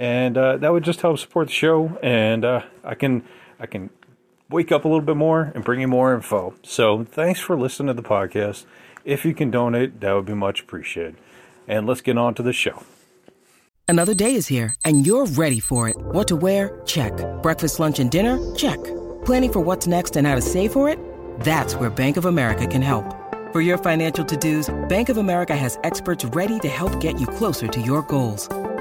And uh, that would just help support the show, and uh, I can I can wake up a little bit more and bring you more info. So thanks for listening to the podcast. If you can donate, that would be much appreciated. And let's get on to the show. Another day is here, and you're ready for it. What to wear? Check. Breakfast, lunch, and dinner? Check. Planning for what's next and how to save for it? That's where Bank of America can help. For your financial to-dos, Bank of America has experts ready to help get you closer to your goals.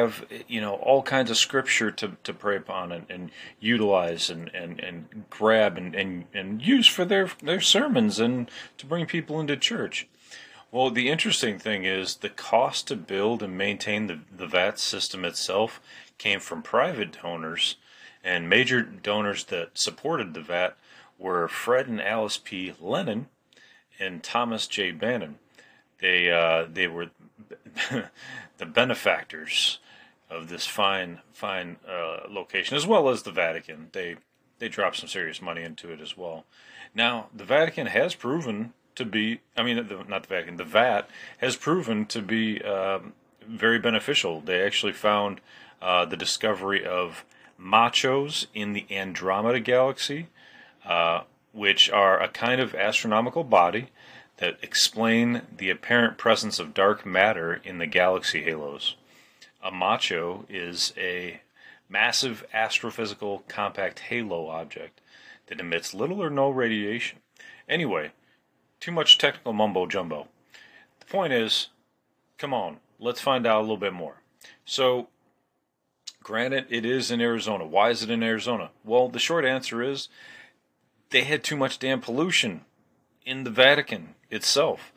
Have you know all kinds of scripture to, to pray upon and, and utilize and, and, and grab and, and, and use for their their sermons and to bring people into church. Well, the interesting thing is the cost to build and maintain the, the VAT system itself came from private donors, and major donors that supported the VAT were Fred and Alice P. Lennon and Thomas J. Bannan. They uh, they were the benefactors of this fine fine uh, location, as well as the Vatican. They they dropped some serious money into it as well. Now, the Vatican has proven to be, I mean, the, not the Vatican, the VAT has proven to be um, very beneficial. They actually found uh, the discovery of machos in the Andromeda galaxy, uh, which are a kind of astronomical body that explain the apparent presence of dark matter in the galaxy halos. A macho is a massive astrophysical compact halo object that emits little or no radiation. Anyway, too much technical mumbo jumbo. The point is, come on, let's find out a little bit more. So, granted, it is in Arizona. Why is it in Arizona? Well, the short answer is they had too much damn pollution in the Vatican itself.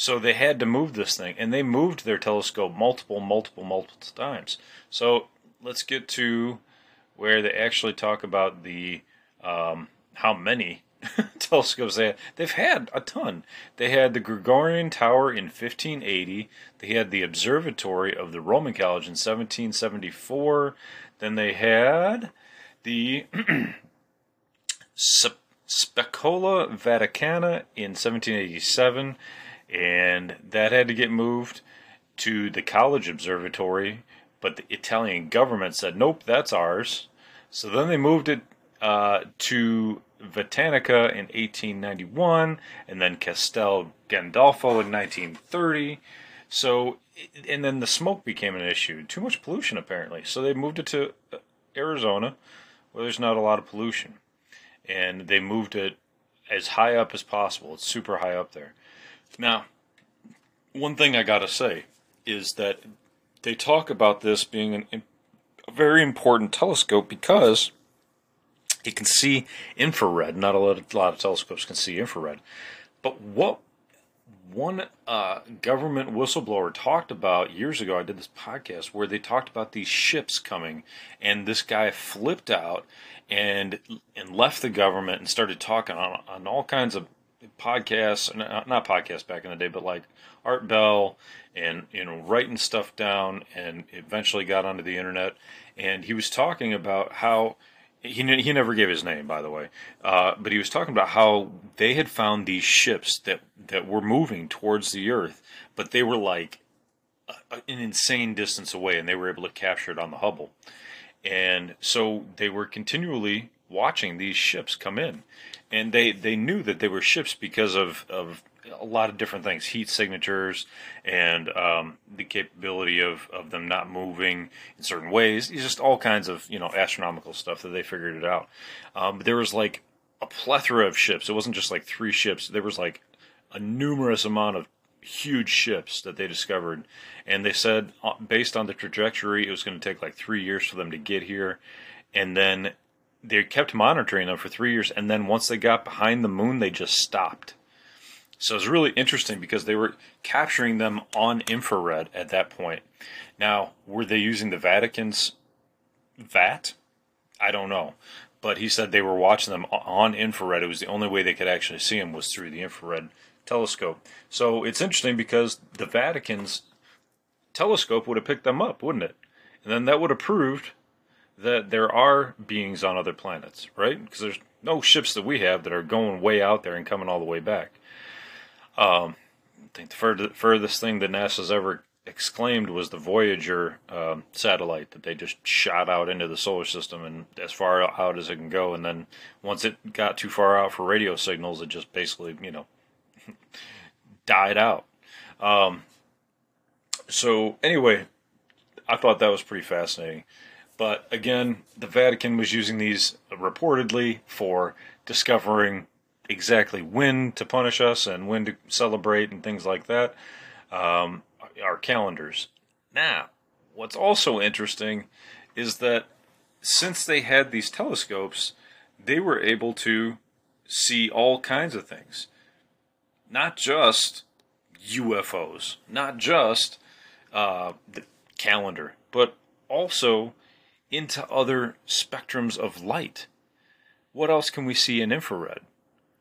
So they had to move this thing, and they moved their telescope multiple, multiple, multiple times. So let's get to where they actually talk about the um, how many telescopes they had. They've had a ton. They had the Gregorian Tower in 1580. They had the Observatory of the Roman College in 1774. Then they had the Specola Vaticana in 1787, and that had to get moved to the College Observatory, but the Italian government said, nope, that's ours. So then they moved it uh, to Vatanica in 1891, and then Castel Gandolfo in 1930. So, and then the smoke became an issue. Too much pollution, apparently. So they moved it to uh, Arizona, where there's not a lot of pollution. And they moved it as high up as possible. It's super high up there. Now, one thing I got to say is that they talk about this being an, a very important telescope because it can see infrared. Not a lot, of, a lot of telescopes can see infrared. But what one uh, government whistleblower talked about years ago, I did this podcast where they talked about these ships coming, and this guy flipped out and and left the government and started talking on, on all kinds of podcasts, not podcasts back in the day, but like Art Bell and you know writing stuff down, and eventually got onto the internet, and he was talking about how he he never gave his name, by the way, uh, but he was talking about how they had found these ships that that were moving towards the Earth, but they were like a, an insane distance away, and they were able to capture it on the Hubble, and so they were continually watching these ships come in, and they they knew that they were ships because of of a lot of different things heat signatures and um, the capability of, of them not moving in certain ways. Just all kinds of you know astronomical stuff that they figured it out. Um, there was like a plethora of ships. It wasn't just like three ships. There was like a numerous amount of huge ships that they discovered, and they said uh, based on the trajectory, it was going to take like three years for them to get here, and then they kept monitoring them for three years, and then once they got behind the moon, they just stopped. So it's really interesting because they were capturing them on infrared at that point. Now, were they using the Vatican's VAT? I don't know. But he said they were watching them on infrared. It was the only way they could actually see them was through the infrared telescope. So it's interesting because the Vatican's telescope would have picked them up, wouldn't it? And then that would have proved that there are beings on other planets, right? Because there's no ships that we have that are going way out there and coming all the way back. Um, I think the furthest thing that NASA's ever exclaimed was the Voyager um, satellite that they just shot out into the solar system and as far out as it can go. And then once it got too far out for radio signals, it just basically, you know, died out. Um, so anyway, I thought that was pretty fascinating. But again, the Vatican was using these reportedly for discovering exactly when to punish us and when to celebrate and things like that. Um, our calendars. Now, what's also interesting is that since they had these telescopes, they were able to see all kinds of things. Not just UFOs, not just uh, the calendar, but also into other spectrums of light. What else can we see in infrared?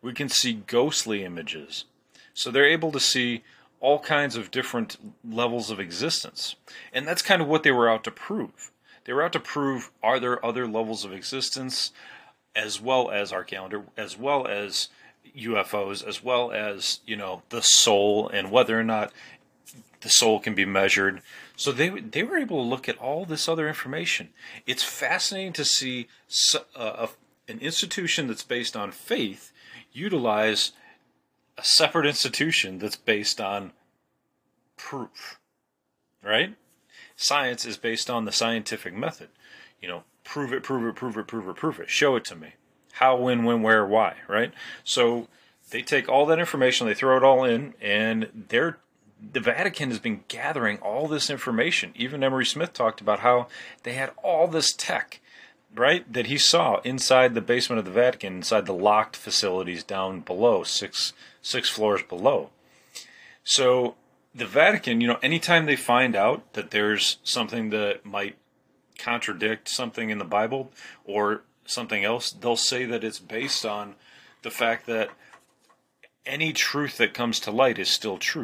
We can see ghostly images. So they're able to see all kinds of different levels of existence. And that's kind of what they were out to prove. They were out to prove are there other levels of existence as well as our calendar, as well as UFOs, as well as, you know, the soul and whether or not the soul can be measured. So they they were able to look at all this other information. It's fascinating to see uh, an institution that's based on faith utilize a separate institution that's based on proof, right? Science is based on the scientific method. You know, prove it, prove it, prove it, prove it, prove it. Show it to me. How, when, when, where, why, right? So they take all that information, they throw it all in, and they're the Vatican has been gathering all this information. Even Emery Smith talked about how they had all this tech right, that he saw inside the basement of the Vatican, inside the locked facilities down below, six six floors below. So the Vatican, you know, anytime they find out that there's something that might contradict something in the Bible or something else, they'll say that it's based on the fact that any truth that comes to light is still true.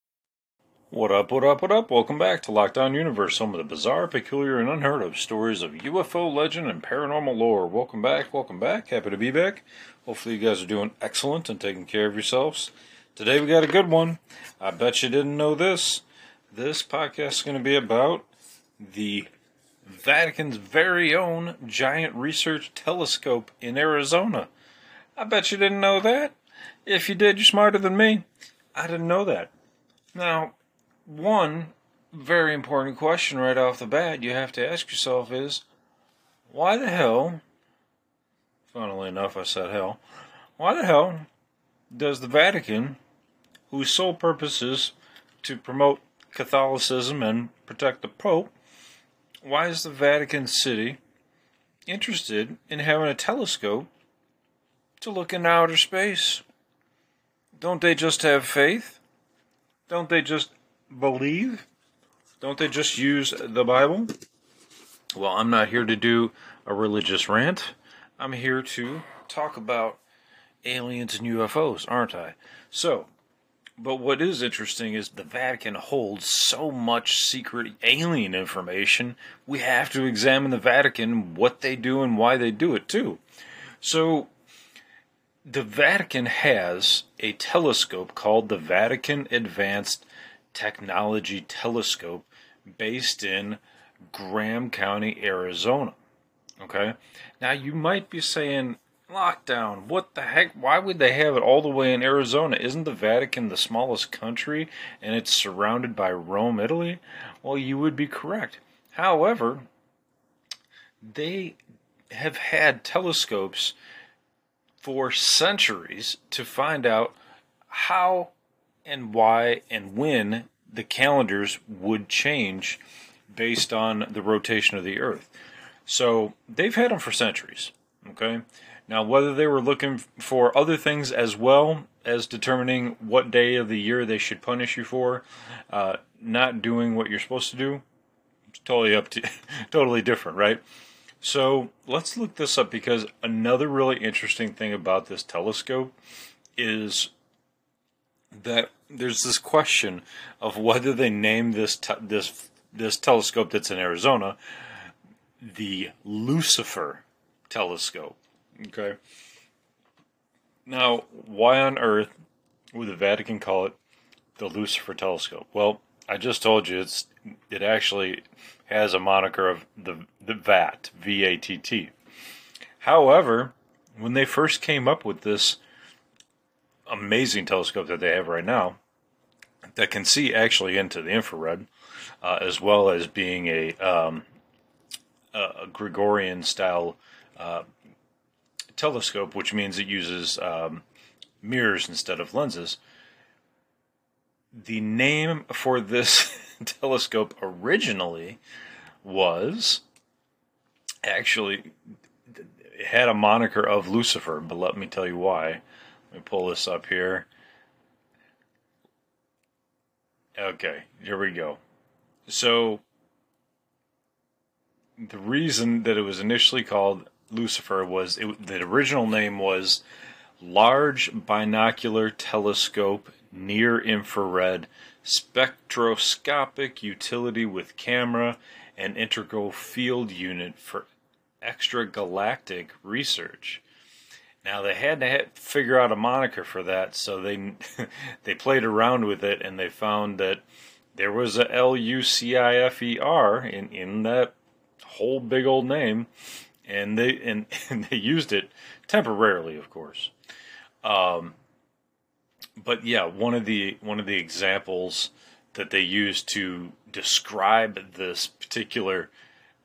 What up, what up, what up? Welcome back to Lockdown Universe, some of the bizarre, peculiar, and unheard of stories of UFO legend and paranormal lore. Welcome back, welcome back. Happy to be back. Hopefully, you guys are doing excellent and taking care of yourselves. Today, we got a good one. I bet you didn't know this. This podcast is going to be about the Vatican's very own giant research telescope in Arizona. I bet you didn't know that. If you did, you're smarter than me. I didn't know that. Now, one very important question right off the bat you have to ask yourself is why the hell, funnily enough, I said hell, why the hell does the Vatican, whose sole purpose is to promote Catholicism and protect the Pope, why is the Vatican City interested in having a telescope to look into outer space? Don't they just have faith? Don't they just believe? Don't they just use the Bible? Well, I'm not here to do a religious rant. I'm here to talk about aliens and UFOs, aren't I? So, but what is interesting is the Vatican holds so much secret alien information. We have to examine the Vatican, what they do, and why they do it too. So, the Vatican has a telescope called the Vatican Advanced Technology Telescope based in Graham County, Arizona. Okay? Now you might be saying, lockdown, what the heck? Why would they have it all the way in Arizona? Isn't the Vatican the smallest country and it's surrounded by Rome, Italy? Well, you would be correct. However, they have had telescopes for centuries to find out how and why and when the calendars would change based on the rotation of the earth. So they've had them for centuries. Okay. Now, whether they were looking for other things as well as determining what day of the year they should punish you for uh, not doing what you're supposed to do, it's totally up to, totally different, right? So let's look this up because another really interesting thing about this telescope is that there's this question of whether they name this te- this this telescope that's in Arizona the Lucifer telescope. Okay. Now, why on earth would the Vatican call it the Lucifer telescope? Well, I just told you it's it actually has a moniker of the the VAT, V A T T. However, when they first came up with this amazing telescope that they have right now, that can see actually into the infrared, uh, as well as being a um, a Gregorian style uh, telescope, which means it uses um, mirrors instead of lenses. The name for this telescope originally was actually had a moniker of Lucifer, but let me tell you why. Let me pull this up here. Okay, here we go. So the reason that it was initially called Lucifer was it, the original name was Large Binocular Telescope Near Infrared Spectroscopic Utility with Camera and Integral Field Unit for Extragalactic Research. Now they had to figure out a moniker for that, so they they played around with it and they found that there was a L U C I F E R in in that whole big old name, and they and, and they used it temporarily, of course. Um, but yeah, one of the one of the examples that they used to describe this particular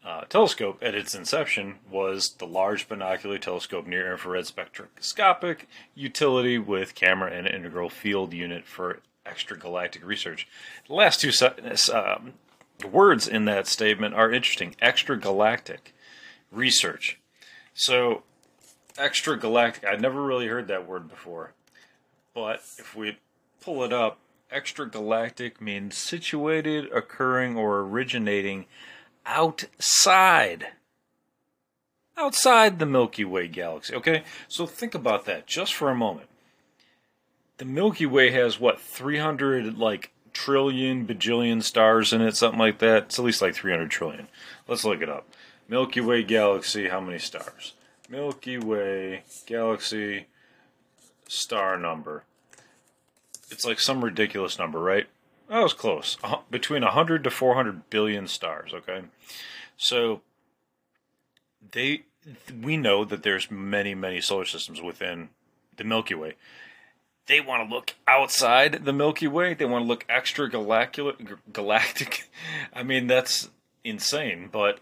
uh, telescope at its inception was the Large Binocular Telescope Near Infrared Spectroscopic Utility with Camera and Integral Field Unit for Extragalactic Research. The last two um, words in that statement are interesting. Extragalactic research. So, extragalactic, I'd never really heard that word before. But if we pull it up, extragalactic means situated, occurring, or originating outside. Outside the Milky Way galaxy. Okay? So think about that just for a moment. The Milky Way has what, 300 like trillion, bajillion stars in it, something like that. It's at least like 300 trillion. Let's look it up. Milky Way galaxy, how many stars? Milky Way galaxy star number. It's like some ridiculous number, right? That was close. Between 100 to 400 billion stars, okay? So they we know that there's many many solar systems within the Milky Way they want to look outside the Milky Way. They want to look extra galactic. I mean, that's insane, but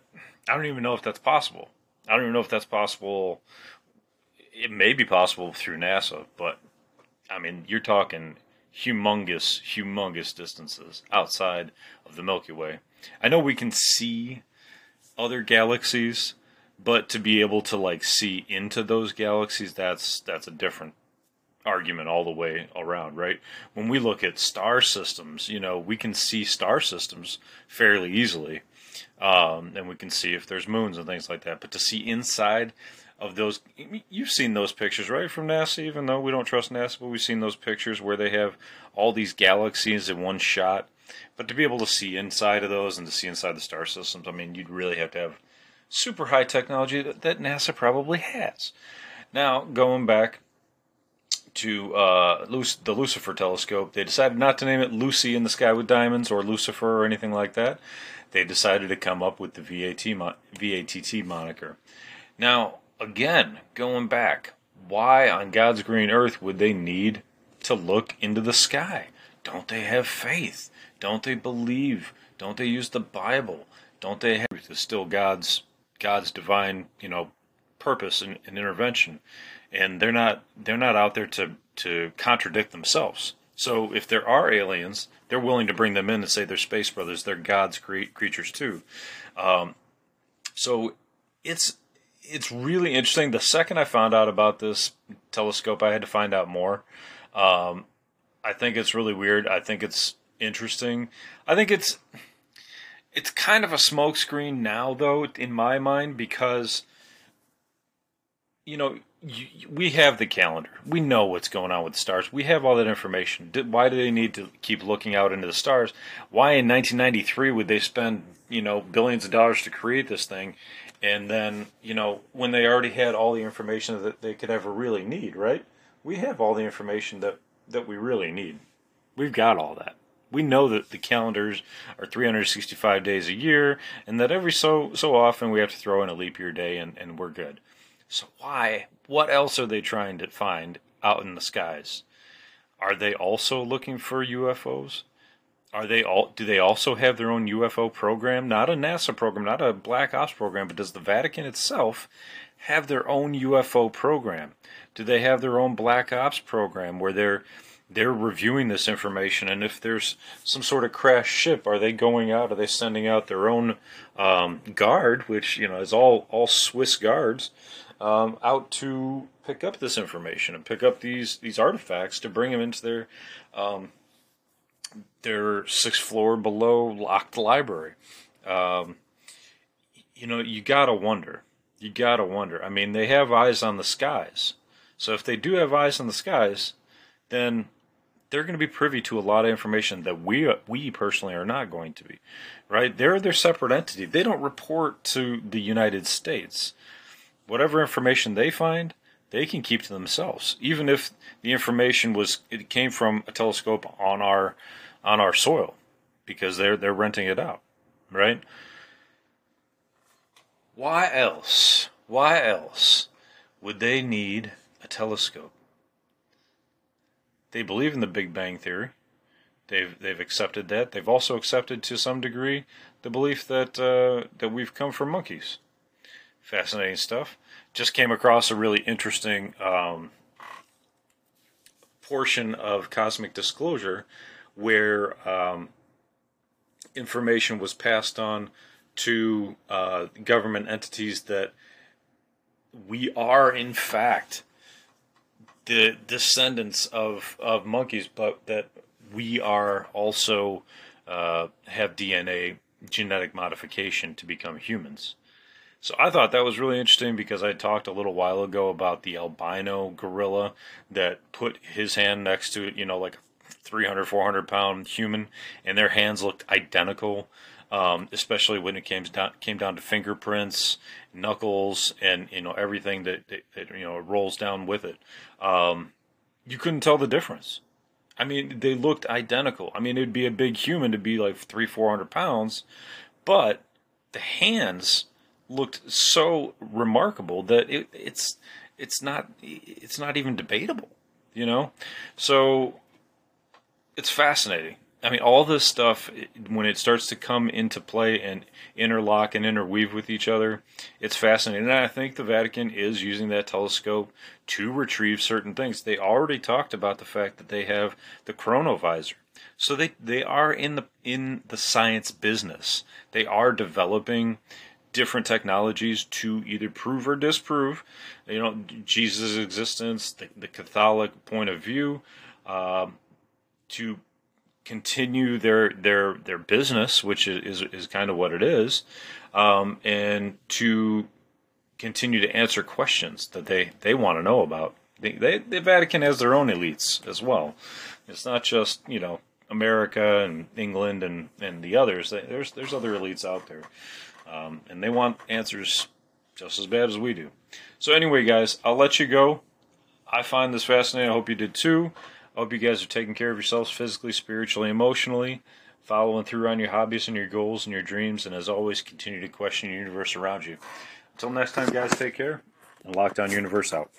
I don't even know if that's possible. I don't even know if that's possible. It may be possible through NASA, but I mean, you're talking humongous, humongous distances outside of the Milky Way. I know we can see other galaxies, but to be able to like see into those galaxies, that's that's a different argument all the way around, right? When we look at star systems, you know, we can see star systems fairly easily, um, and we can see if there's moons and things like that. But to see inside of those, you've seen those pictures, right, from NASA. Even though we don't trust NASA, but we've seen those pictures where they have all these galaxies in one shot. But to be able to see inside of those and to see inside the star systems, I mean, you'd really have to have super high technology that, that NASA probably has. Now, going back to uh, the Lucifer telescope. They decided not to name it Lucy in the Sky with Diamonds or Lucifer or anything like that. They decided to come up with the VAT VATT moniker. Now, again, going back, why on God's green earth would they need to look into the sky? Don't they have faith? Don't they believe? Don't they use the Bible? Don't they have is still God's God's divine, you know, purpose and, and intervention? And they're not they're not out there to to contradict themselves. So if there are aliens, they're willing to bring them in and say they're space brothers. They're God's cre- creatures too. Um, so it's it's really interesting. The second I found out about this telescope, I had to find out more. Um, I think it's really weird. I think it's interesting. I think it's it's kind of a smokescreen now, though, in my mind, because you know we have the calendar. We know what's going on with the stars. We have all that information. Why do they need to keep looking out into the stars? Why in 1993 would they spend you know billions of dollars to create this thing, and then you know when they already had all the information that they could ever really need? Right? We have all the information that that we really need. We've got all that. We know that the calendars are 365 days a year, and that every so so often we have to throw in a leap year day, and, and we're good. So why? What else are they trying to find out in the skies? Are they also looking for UFOs? Are they all? Do they also have their own UFO program? Not a NASA program, not a Black Ops program, but does the Vatican itself have their own UFO program? Do they have their own Black Ops program where they're they're reviewing this information and if there's some sort of crash ship are they going out are they sending out their own um, guard which you know is all all swiss guards um, out to pick up this information and pick up these these artifacts to bring them into their um, their sixth floor below locked library um, you know you gotta wonder you gotta wonder i mean they have eyes on the skies so if they do have eyes on the skies then they're going to be privy to a lot of information that we we personally are not going to be, right? They're their separate entity. They don't report to the United States. Whatever information they find, they can keep to themselves, even if the information was it came from a telescope on our on our soil, because they're they're renting it out, right? Why else? Why else would they need a telescope? they believe in the Big Bang Theory. They've they've accepted that. They've also accepted to some degree the belief that uh, that we've come from monkeys. Fascinating stuff. Just came across a really interesting um, portion of Cosmic Disclosure where um, information was passed on to uh, government entities that we are in fact the descendants of of monkeys, but that we are also uh, have DNA genetic modification to become humans. So I thought that was really interesting because I talked a little while ago about the albino gorilla that put his hand next to it, you know, like 300, 400 pound human, and their hands looked identical um, especially when it came down came down to fingerprints, knuckles, and you know everything that, that, that you know rolls down with it. Um, you couldn't tell the difference. I mean, they looked identical. I mean, it'd be a big human to be like three, four hundred pounds, but the hands looked so remarkable that it, it's it's not it's not even debatable, you know. So it's fascinating. I mean, all this stuff, when it starts to come into play and interlock and interweave with each other, it's fascinating. And I think the Vatican is using that telescope to retrieve certain things. They already talked about the fact that they have the chronovisor. So they, they are in the in the science business. They are developing different technologies to either prove or disprove, you know, Jesus' existence, the, the Catholic point of view, um, to continue their their their business, which is is, kind of what it is, um, and to continue to answer questions that they they want to know about. They, they, the Vatican has their own elites as well. It's not just you know America and England and, and the others. There's there's other elites out there, um, and they want answers just as bad as we do. So anyway, guys, I'll let you go. I find this fascinating. I hope you did too. I hope you guys are taking care of yourselves physically, spiritually, emotionally, following through on your hobbies and your goals and your dreams, and as always, continue to question the universe around you. Until next time, guys, take care and Lockdown Universe out.